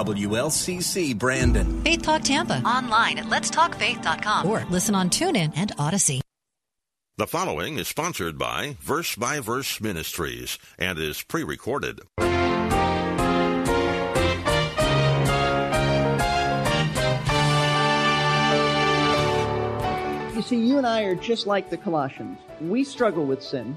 WLCC Brandon. Faith Talk Tampa. Online at letstalkfaith.com. Or listen on TuneIn and Odyssey. The following is sponsored by Verse by Verse Ministries and is pre recorded. You see, you and I are just like the Colossians. We struggle with sin.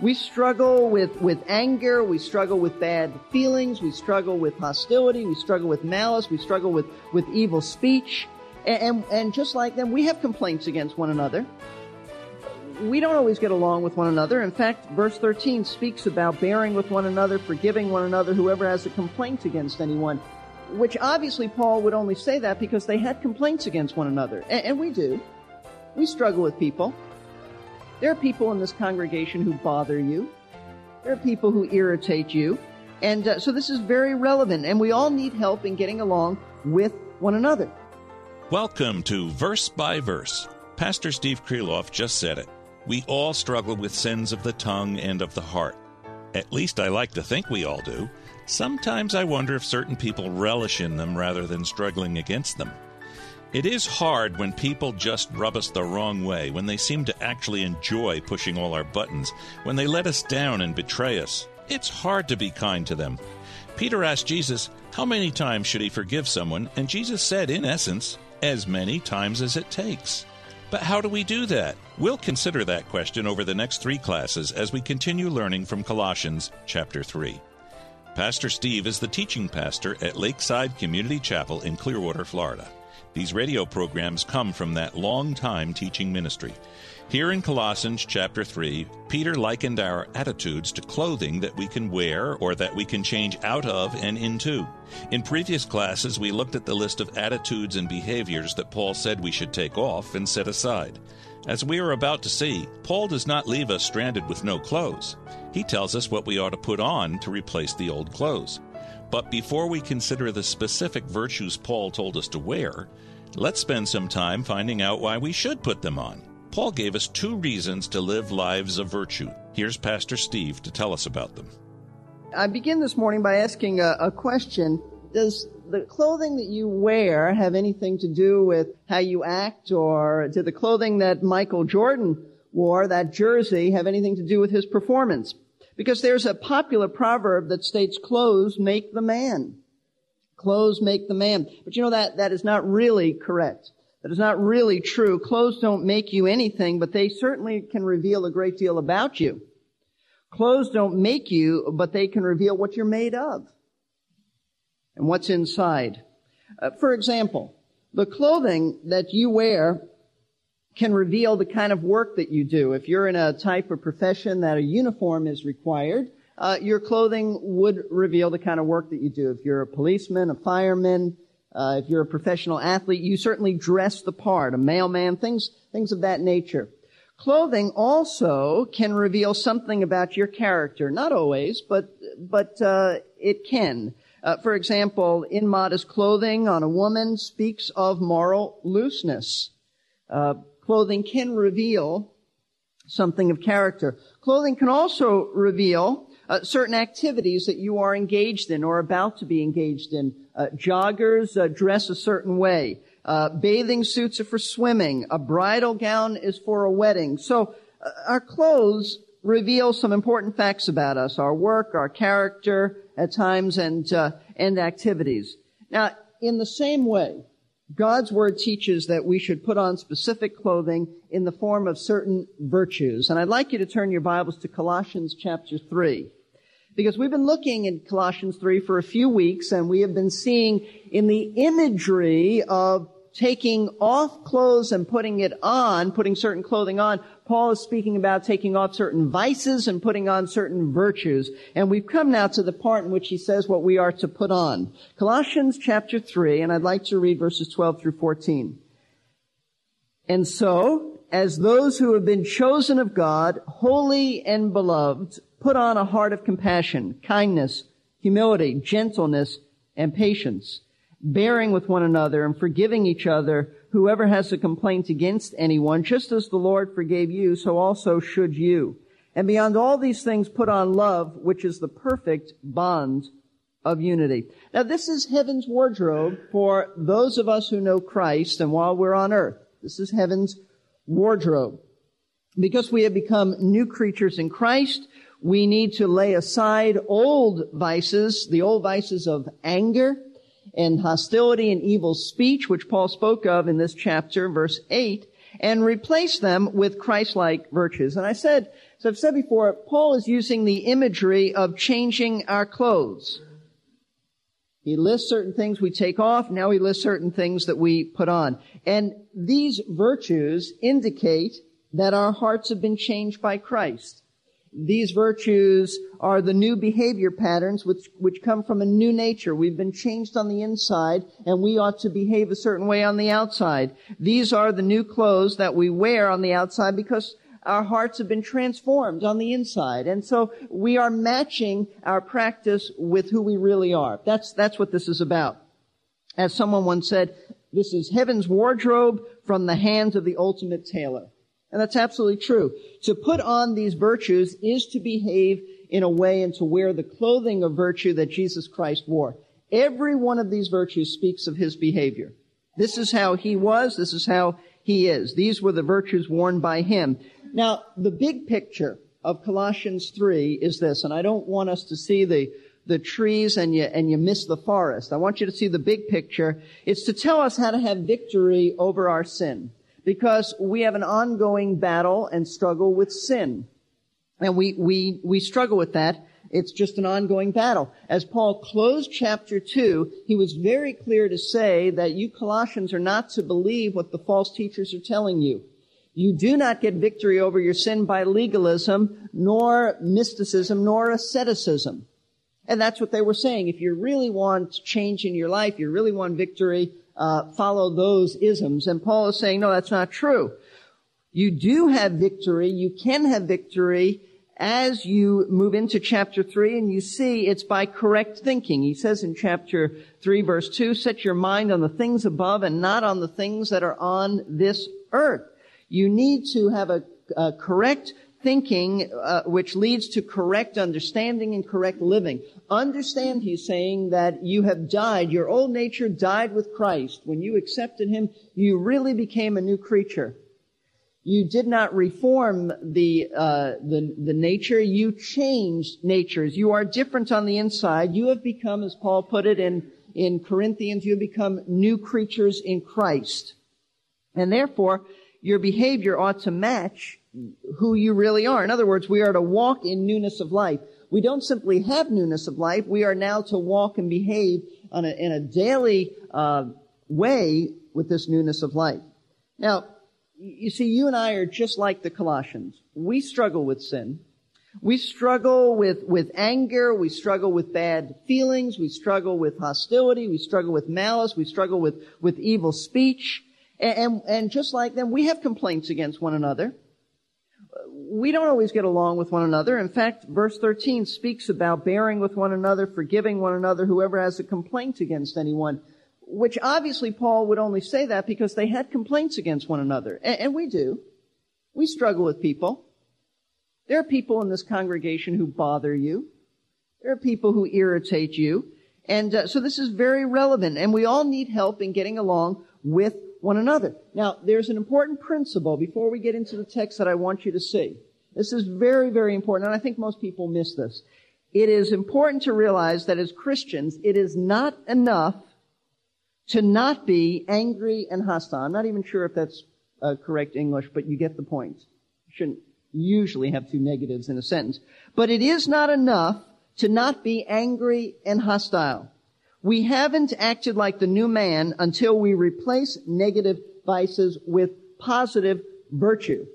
We struggle with, with anger. We struggle with bad feelings. We struggle with hostility. We struggle with malice. We struggle with, with evil speech. And, and, and just like them, we have complaints against one another. We don't always get along with one another. In fact, verse 13 speaks about bearing with one another, forgiving one another, whoever has a complaint against anyone. Which obviously Paul would only say that because they had complaints against one another. and, and we do. We struggle with people. There are people in this congregation who bother you. There are people who irritate you. And uh, so this is very relevant, and we all need help in getting along with one another. Welcome to Verse by Verse. Pastor Steve Kreloff just said it. We all struggle with sins of the tongue and of the heart. At least I like to think we all do. Sometimes I wonder if certain people relish in them rather than struggling against them. It is hard when people just rub us the wrong way, when they seem to actually enjoy pushing all our buttons, when they let us down and betray us. It's hard to be kind to them. Peter asked Jesus, How many times should he forgive someone? And Jesus said, in essence, as many times as it takes. But how do we do that? We'll consider that question over the next three classes as we continue learning from Colossians chapter 3. Pastor Steve is the teaching pastor at Lakeside Community Chapel in Clearwater, Florida. These radio programs come from that long time teaching ministry. Here in Colossians chapter 3, Peter likened our attitudes to clothing that we can wear or that we can change out of and into. In previous classes, we looked at the list of attitudes and behaviors that Paul said we should take off and set aside. As we are about to see, Paul does not leave us stranded with no clothes. He tells us what we ought to put on to replace the old clothes. But before we consider the specific virtues Paul told us to wear, Let's spend some time finding out why we should put them on. Paul gave us two reasons to live lives of virtue. Here's Pastor Steve to tell us about them. I begin this morning by asking a, a question. Does the clothing that you wear have anything to do with how you act, or did the clothing that Michael Jordan wore, that jersey, have anything to do with his performance? Because there's a popular proverb that states clothes make the man. Clothes make the man. But you know that, that is not really correct. That is not really true. Clothes don't make you anything, but they certainly can reveal a great deal about you. Clothes don't make you, but they can reveal what you're made of and what's inside. Uh, for example, the clothing that you wear can reveal the kind of work that you do. If you're in a type of profession that a uniform is required, uh, your clothing would reveal the kind of work that you do. If you're a policeman, a fireman, uh, if you're a professional athlete, you certainly dress the part, a mailman, things, things of that nature. Clothing also can reveal something about your character. Not always, but, but, uh, it can. Uh, for example, immodest clothing on a woman speaks of moral looseness. Clothing can reveal something of character. Clothing can also reveal uh, certain activities that you are engaged in or about to be engaged in. Uh, joggers uh, dress a certain way. Uh, bathing suits are for swimming. A bridal gown is for a wedding. So uh, our clothes reveal some important facts about us, our work, our character at times, and uh, and activities. Now, in the same way, God's word teaches that we should put on specific clothing in the form of certain virtues. And I'd like you to turn your Bibles to Colossians chapter 3 because we've been looking in Colossians 3 for a few weeks and we have been seeing in the imagery of taking off clothes and putting it on, putting certain clothing on, Paul is speaking about taking off certain vices and putting on certain virtues. And we've come now to the part in which he says what we are to put on. Colossians chapter 3, and I'd like to read verses 12 through 14. And so, as those who have been chosen of God, holy and beloved, put on a heart of compassion, kindness, humility, gentleness, and patience bearing with one another and forgiving each other, whoever has a complaint against anyone, just as the Lord forgave you, so also should you. And beyond all these things, put on love, which is the perfect bond of unity. Now this is heaven's wardrobe for those of us who know Christ and while we're on earth. This is heaven's wardrobe. Because we have become new creatures in Christ, we need to lay aside old vices, the old vices of anger, and hostility and evil speech, which Paul spoke of in this chapter, verse 8, and replace them with Christ-like virtues. And I said, so I've said before, Paul is using the imagery of changing our clothes. He lists certain things we take off, now he lists certain things that we put on. And these virtues indicate that our hearts have been changed by Christ. These virtues are the new behavior patterns which, which come from a new nature. We've been changed on the inside and we ought to behave a certain way on the outside. These are the new clothes that we wear on the outside because our hearts have been transformed on the inside. And so we are matching our practice with who we really are. That's, that's what this is about. As someone once said, this is heaven's wardrobe from the hands of the ultimate tailor. And that's absolutely true. To put on these virtues is to behave in a way and to wear the clothing of virtue that Jesus Christ wore. Every one of these virtues speaks of his behavior. This is how he was. This is how he is. These were the virtues worn by him. Now, the big picture of Colossians 3 is this, and I don't want us to see the, the trees and you, and you miss the forest. I want you to see the big picture. It's to tell us how to have victory over our sin because we have an ongoing battle and struggle with sin. And we, we, we struggle with that. It's just an ongoing battle. As Paul closed chapter 2, he was very clear to say that you Colossians are not to believe what the false teachers are telling you. You do not get victory over your sin by legalism, nor mysticism, nor asceticism. And that's what they were saying. If you really want change in your life, you really want victory, uh, follow those isms. And Paul is saying, no, that's not true. You do have victory. You can have victory as you move into chapter 3 and you see it's by correct thinking. He says in chapter 3 verse 2, set your mind on the things above and not on the things that are on this earth. You need to have a, a correct thinking, uh, which leads to correct understanding and correct living. Understand, he's saying, that you have died. Your old nature died with Christ. When you accepted him, you really became a new creature. You did not reform the, uh, the, the nature. You changed natures. You are different on the inside. You have become, as Paul put it in, in Corinthians, you have become new creatures in Christ. And therefore, your behavior ought to match who you really are. In other words, we are to walk in newness of life. We don't simply have newness of life. We are now to walk and behave a, in a daily uh, way with this newness of life. Now, you see, you and I are just like the Colossians. We struggle with sin. We struggle with, with anger. We struggle with bad feelings. We struggle with hostility. We struggle with malice. We struggle with, with evil speech. And, and, and just like them, we have complaints against one another we don't always get along with one another. In fact, verse 13 speaks about bearing with one another, forgiving one another, whoever has a complaint against anyone. Which obviously Paul would only say that because they had complaints against one another. And, we do. We struggle with people. There are people in this congregation who bother you. There are people who irritate you. And uh, so this is very relevant. And we all need help in getting along with one another. Now, there's an important principle before we get into the text that I want you to see. This is very, very important, and I think most people miss this. It is important to realize that as Christians, it is not enough to not be angry and hostile. I'm not even sure if that's uh, correct English, but you get the point. You shouldn't usually have two negatives in a sentence. But it is not enough to not be angry and hostile. We haven't acted like the new man until we replace negative vices with positive virtue.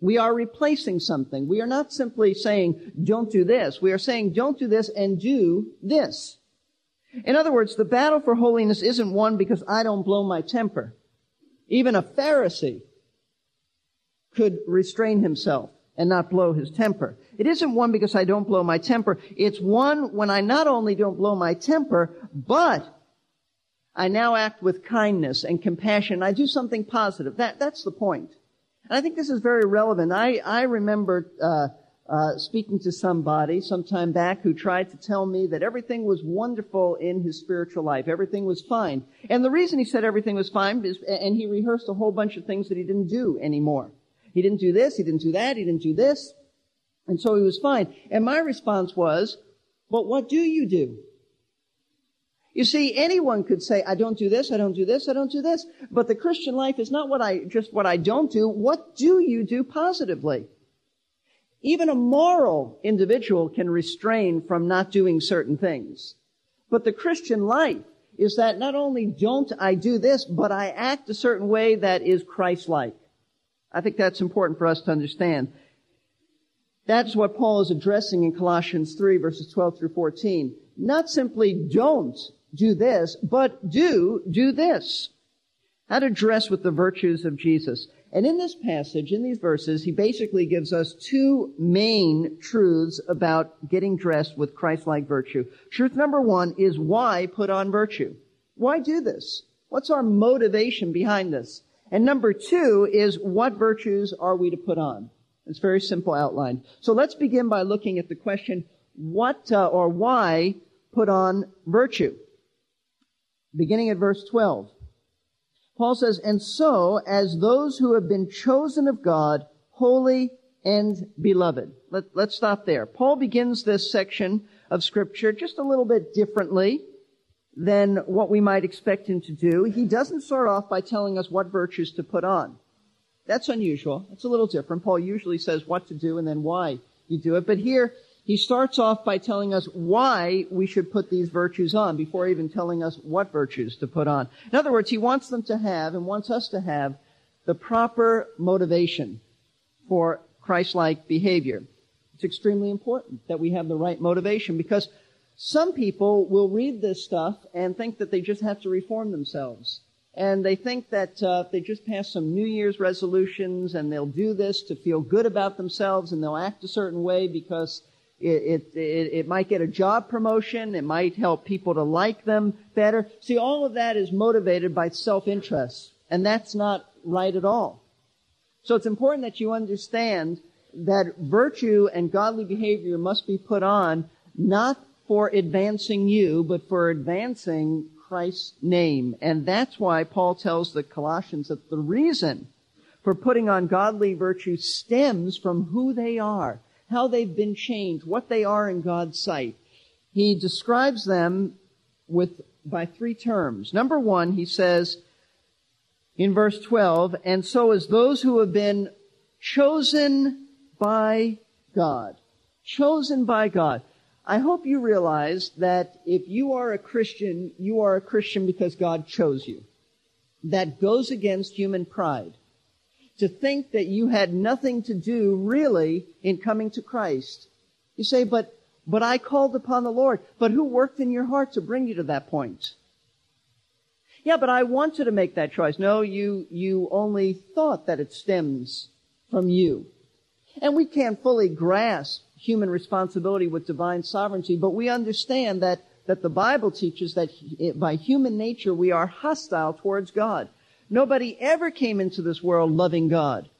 We are replacing something. We are not simply saying, don't do this. We are saying, don't do this and do this. In other words, the battle for holiness isn't won because I don't blow my temper. Even a Pharisee could restrain himself and not blow his temper. It isn't won because I don't blow my temper. It's won when I not only don't blow my temper, but I now act with kindness and compassion. I do something positive. That, that's the point. And I think this is very relevant. I, I remember, uh, uh, speaking to somebody some time back who tried to tell me that everything was wonderful in his spiritual life. Everything was fine. And the reason he said everything was fine is, and he rehearsed a whole bunch of things that he didn't do anymore. He didn't do this, he didn't do that, he didn't do this. And so he was fine. And my response was, but what do you do? You see, anyone could say, I don't do this, I don't do this, I don't do this. But the Christian life is not what I, just what I don't do. What do you do positively? Even a moral individual can restrain from not doing certain things. But the Christian life is that not only don't I do this, but I act a certain way that is Christ-like. I think that's important for us to understand. That's what Paul is addressing in Colossians 3 verses 12 through 14. Not simply don't do this, but do do this. How to dress with the virtues of Jesus. And in this passage, in these verses, he basically gives us two main truths about getting dressed with Christ-like virtue. Truth number one is why put on virtue? Why do this? What's our motivation behind this? And number two is what virtues are we to put on? It's very simple outline. So let's begin by looking at the question, what uh, or why put on virtue? Beginning at verse 12. Paul says, and so as those who have been chosen of God, holy and beloved. Let, let's stop there. Paul begins this section of scripture just a little bit differently than what we might expect him to do. He doesn't start off by telling us what virtues to put on. That's unusual. It's a little different. Paul usually says what to do and then why you do it. But here, he starts off by telling us why we should put these virtues on before even telling us what virtues to put on. In other words, he wants them to have and wants us to have the proper motivation for Christ-like behavior. It's extremely important that we have the right motivation because some people will read this stuff and think that they just have to reform themselves. And they think that uh, if they just pass some New Year's resolutions and they'll do this to feel good about themselves and they'll act a certain way because it, it, it, it, might get a job promotion. It might help people to like them better. See, all of that is motivated by self-interest. And that's not right at all. So it's important that you understand that virtue and godly behavior must be put on not for advancing you, but for advancing Christ's name. And that's why Paul tells the Colossians that the reason for putting on godly virtue stems from who they are how they've been changed, what they are in God's sight. He describes them with, by three terms. Number one, he says in verse 12, and so as those who have been chosen by God. Chosen by God. I hope you realize that if you are a Christian, you are a Christian because God chose you. That goes against human pride to think that you had nothing to do really in coming to Christ. You say, but, but I called upon the Lord. But who worked in your heart to bring you to that point? Yeah, but I wanted to make that choice. No, you, you only thought that it stems from you. And we can't fully grasp human responsibility with divine sovereignty, but we understand that, that the Bible teaches that by human nature we are hostile towards God. Nobody ever came into this world loving God.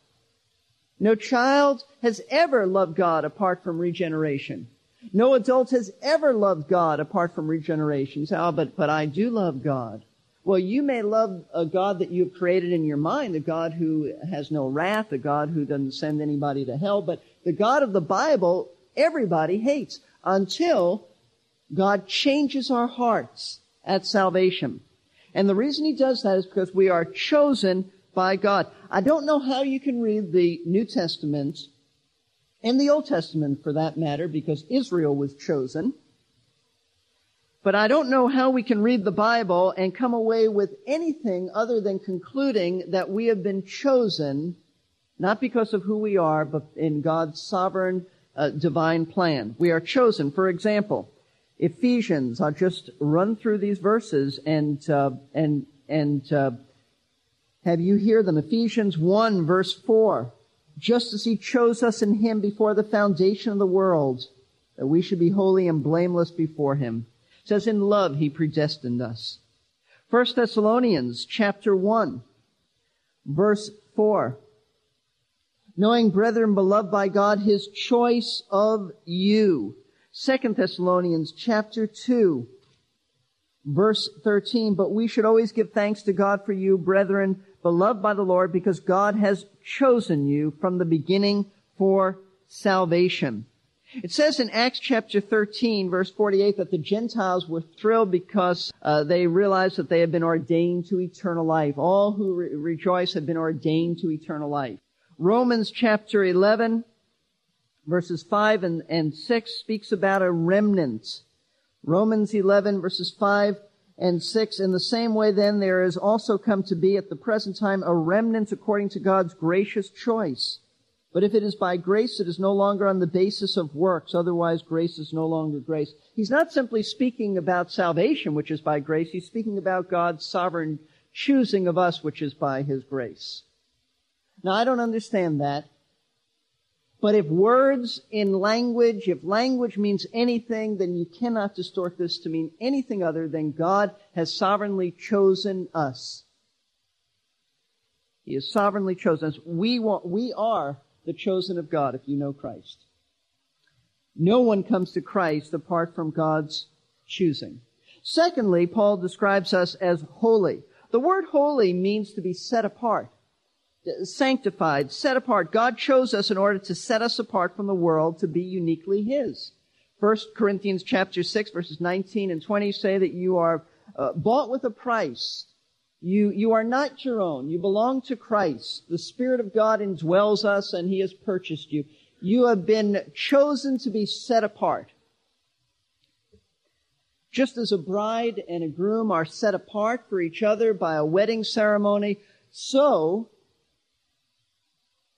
No child has ever loved God apart from regeneration. No adult has ever loved God apart from regeneration. Say, oh, but, but I do love God. Well, you may love a God that you've created in your mind, a God who has no wrath, a God who doesn't send anybody to hell, but the God of the Bible, everybody hates until God changes our hearts at salvation. And the reason he does that is because we are chosen by God. I don't know how you can read the New Testament and the Old Testament for that matter because Israel was chosen But I don't know how we can read the Bible and come away with anything other than concluding that we have been chosen, not because of who we are, but in God's sovereign, uh, divine plan. We are chosen. For example, Ephesians, I'll just run through these verses and, uh, and, and, uh, have you hear them. Ephesians 1 verse 4. Just as he chose us in him before the foundation of the world, that we should be holy and blameless before him. It says in love he predestined us. 1 Thessalonians chapter 1 verse 4. Knowing brethren beloved by God his choice of you. 2 Thessalonians chapter 2 verse 13. But we should always give thanks to God for you, brethren, beloved by the Lord, because God has chosen you from the beginning for salvation. It says in Acts chapter 13 verse 48 that the Gentiles were thrilled because uh, they realized that they had been ordained to eternal life. All who re- rejoice have been ordained to eternal life. Romans chapter 11 verses 5 and, and 6 speaks about a remnant. Romans 11 verses 5 and 6. In the same way then there has also come to be at the present time a remnant according to God's gracious choice. But if it is by grace, it is no longer on the basis of works. Otherwise, grace is no longer grace. He's not simply speaking about salvation, which is by grace. He's speaking about God's sovereign choosing of us, which is by His grace. Now, I don't understand that. But if words in language, if language means anything, then you cannot distort this to mean anything other than God has sovereignly chosen us. He has sovereignly chosen us. We want, we are the chosen of God if you know Christ. No one comes to Christ apart from God's choosing. Secondly, Paul describes us as holy. The word holy means to be set apart, sanctified, set apart. God chose us in order to set us apart from the world to be uniquely His. First Corinthians chapter 6 verses 19 and 20 say that you are uh, bought with a price. You, you are not your own. You belong to Christ. The Spirit of God indwells us and He has purchased you. You have been chosen to be set apart. Just as a bride and a groom are set apart for each other by a wedding ceremony, so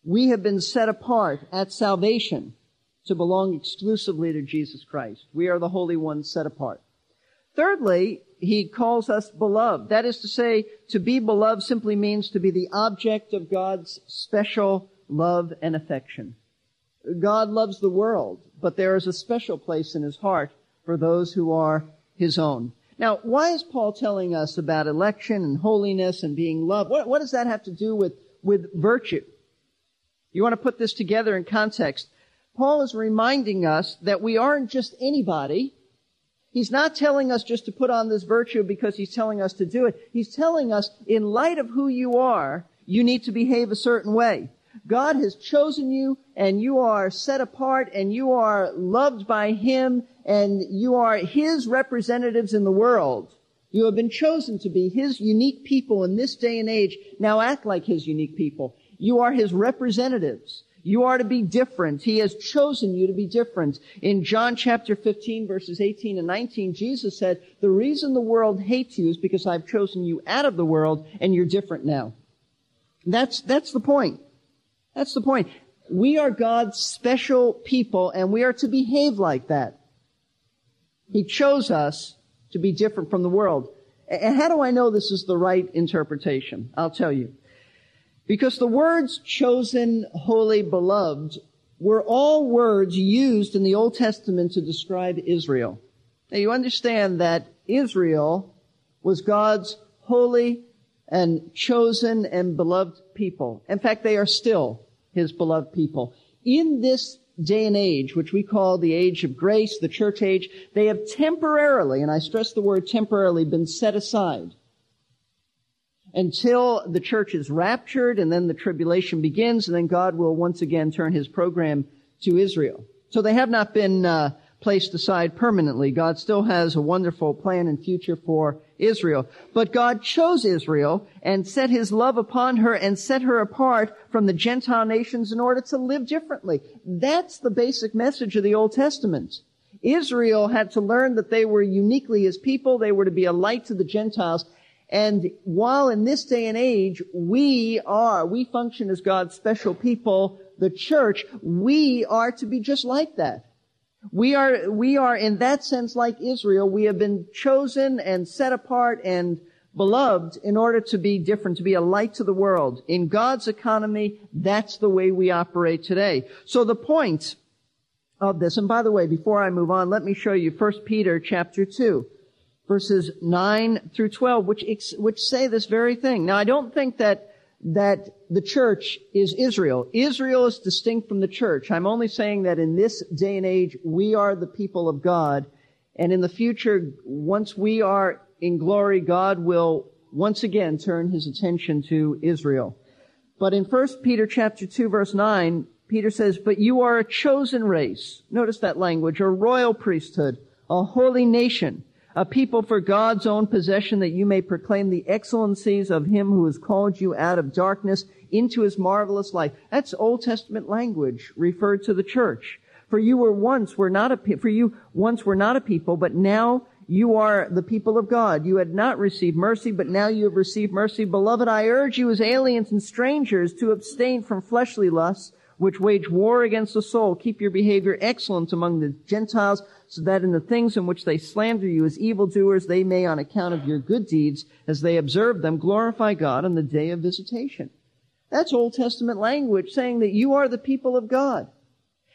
we have been set apart at salvation to belong exclusively to Jesus Christ. We are the Holy Ones set apart. Thirdly, he calls us beloved. That is to say, to be beloved simply means to be the object of God's special love and affection. God loves the world, but there is a special place in his heart for those who are his own. Now, why is Paul telling us about election and holiness and being loved? What, what does that have to do with, with virtue? You want to put this together in context. Paul is reminding us that we aren't just anybody. He's not telling us just to put on this virtue because he's telling us to do it. He's telling us, in light of who you are, you need to behave a certain way. God has chosen you and you are set apart and you are loved by Him and you are His representatives in the world. You have been chosen to be His unique people in this day and age. Now act like His unique people. You are His representatives. You are to be different. He has chosen you to be different. In John chapter 15 verses 18 and 19, Jesus said, the reason the world hates you is because I've chosen you out of the world and you're different now. That's, that's the point. That's the point. We are God's special people and we are to behave like that. He chose us to be different from the world. And how do I know this is the right interpretation? I'll tell you. Because the words chosen, holy, beloved were all words used in the Old Testament to describe Israel. Now you understand that Israel was God's holy and chosen and beloved people. In fact, they are still His beloved people. In this day and age, which we call the age of grace, the church age, they have temporarily, and I stress the word temporarily, been set aside until the church is raptured and then the tribulation begins and then God will once again turn his program to Israel. So they have not been uh, placed aside permanently. God still has a wonderful plan and future for Israel. But God chose Israel and set his love upon her and set her apart from the Gentile nations in order to live differently. That's the basic message of the Old Testament. Israel had to learn that they were uniquely his people. They were to be a light to the Gentiles. And while in this day and age, we are, we function as God's special people, the church, we are to be just like that. We are, we are in that sense like Israel. We have been chosen and set apart and beloved in order to be different, to be a light to the world. In God's economy, that's the way we operate today. So the point of this, and by the way, before I move on, let me show you 1 Peter chapter 2, verses 9 through 12, which, which say this very thing. Now I don't think that that the church is Israel. Israel is distinct from the church. I'm only saying that in this day and age, we are the people of God. And in the future, once we are in glory, God will once again turn his attention to Israel. But in 1 Peter chapter 2 verse 9, Peter says, but you are a chosen race. Notice that language, a royal priesthood, a holy nation, a people for God's own possession that you may proclaim the excellencies of him who has called you out of darkness into his marvelous light. That's Old Testament language referred to the church. For you were once were not a, for you once were not a people, but now you are the people of God. You had not received mercy, but now you have received mercy. Beloved, I urge you as aliens and strangers to abstain from fleshly lusts, which wage war against the soul. Keep your behavior excellent among the Gentiles, so that in the things in which they slander you as evildoers, they may, on account of your good deeds, as they observe them, glorify God on the day of visitation. That's Old Testament language saying that you are the people of God.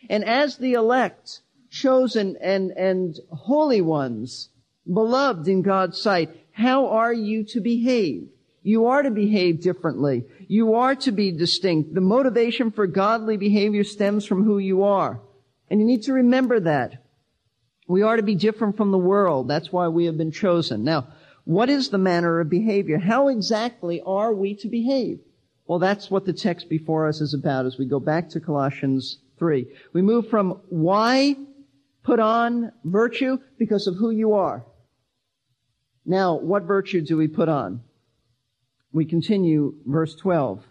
And as the elect, chosen and, and holy ones, beloved in God's sight, how are you to behave? You are to behave differently. You are to be distinct. The motivation for godly behavior stems from who you are. And you need to remember that. We are to be different from the world. That's why we have been chosen. Now, what is the manner of behavior? How exactly are we to behave? Well, that's what the text before us is about as we go back to Colossians 3. We move from why put on virtue because of who you are. Now, what virtue do we put on? We continue verse 12.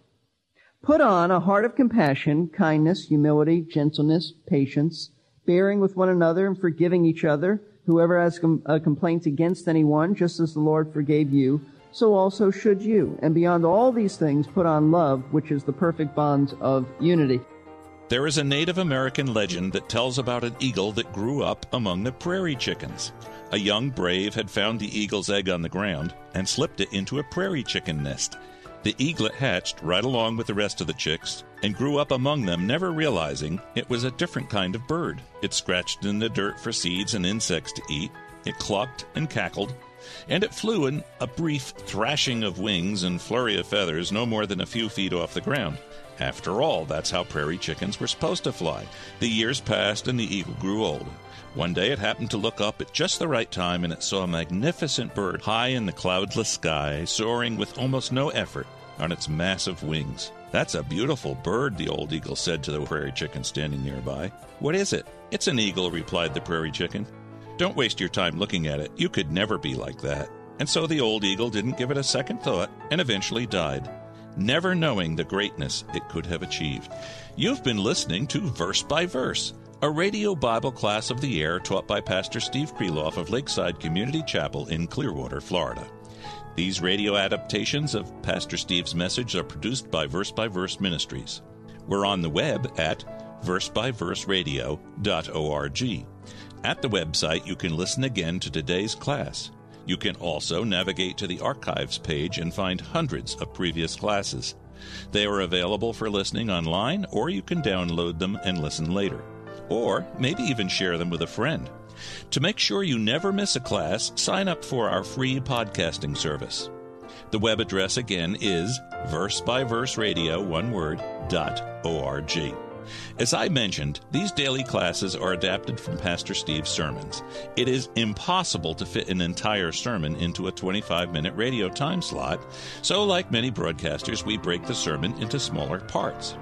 Put on a heart of compassion, kindness, humility, gentleness, patience, bearing with one another and forgiving each other. Whoever has a uh, complaint against anyone, just as the Lord forgave you, so also should you. And beyond all these things, put on love, which is the perfect bond of unity. There is a Native American legend that tells about an eagle that grew up among the prairie chickens. A young brave had found the eagle's egg on the ground and slipped it into a prairie chicken nest. The eaglet hatched right along with the rest of the chicks and grew up among them, never realizing it was a different kind of bird. It scratched in the dirt for seeds and insects to eat. It clucked and cackled, and it flew in a brief thrashing of wings and flurry of feathers no more than a few feet off the ground. After all, that's how prairie chickens were supposed to fly. The years passed and the eagle grew old. One day it happened to look up at just the right time and it saw a magnificent bird high in the cloudless sky, soaring with almost no effort on its massive wings. That's a beautiful bird, the old eagle said to the prairie chicken standing nearby. What is it? It's an eagle, replied the prairie chicken. Don't waste your time looking at it. You could never be like that. And so the old eagle didn't give it a second thought and eventually died never knowing the greatness it could have achieved. You've been listening to Verse by Verse, a radio Bible class of the air taught by Pastor Steve Kreloff of Lakeside Community Chapel in Clearwater, Florida. These radio adaptations of Pastor Steve's message are produced by Verse by Verse Ministries. We're on the web at versebyverseradio.org. At the website, you can listen again to today's class. You can also navigate to the archives page and find hundreds of previous classes. They are available for listening online, or you can download them and listen later. Or maybe even share them with a friend. To make sure you never miss a class, sign up for our free podcasting service. The web address again is versebyverseradio, one word, dot O-R-G. As I mentioned, these daily classes are adapted from Pastor Steve's sermons. It is impossible to fit an entire sermon into a 25 minute radio time slot, so, like many broadcasters, we break the sermon into smaller parts.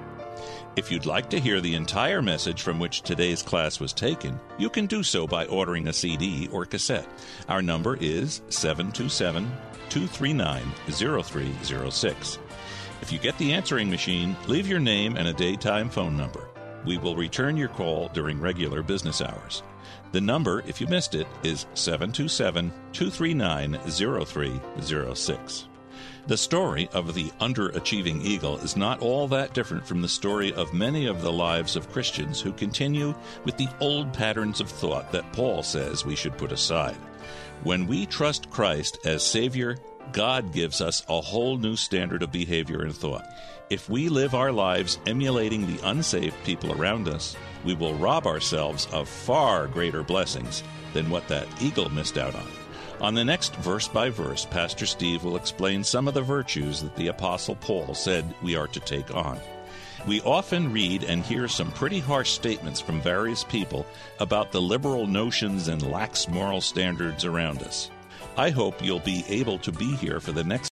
If you'd like to hear the entire message from which today's class was taken, you can do so by ordering a CD or cassette. Our number is 727 239 0306. If you get the answering machine, leave your name and a daytime phone number. We will return your call during regular business hours. The number, if you missed it, is 727 239 0306. The story of the underachieving eagle is not all that different from the story of many of the lives of Christians who continue with the old patterns of thought that Paul says we should put aside. When we trust Christ as Savior, God gives us a whole new standard of behavior and thought. If we live our lives emulating the unsaved people around us, we will rob ourselves of far greater blessings than what that eagle missed out on. On the next verse by verse, Pastor Steve will explain some of the virtues that the Apostle Paul said we are to take on. We often read and hear some pretty harsh statements from various people about the liberal notions and lax moral standards around us. I hope you'll be able to be here for the next.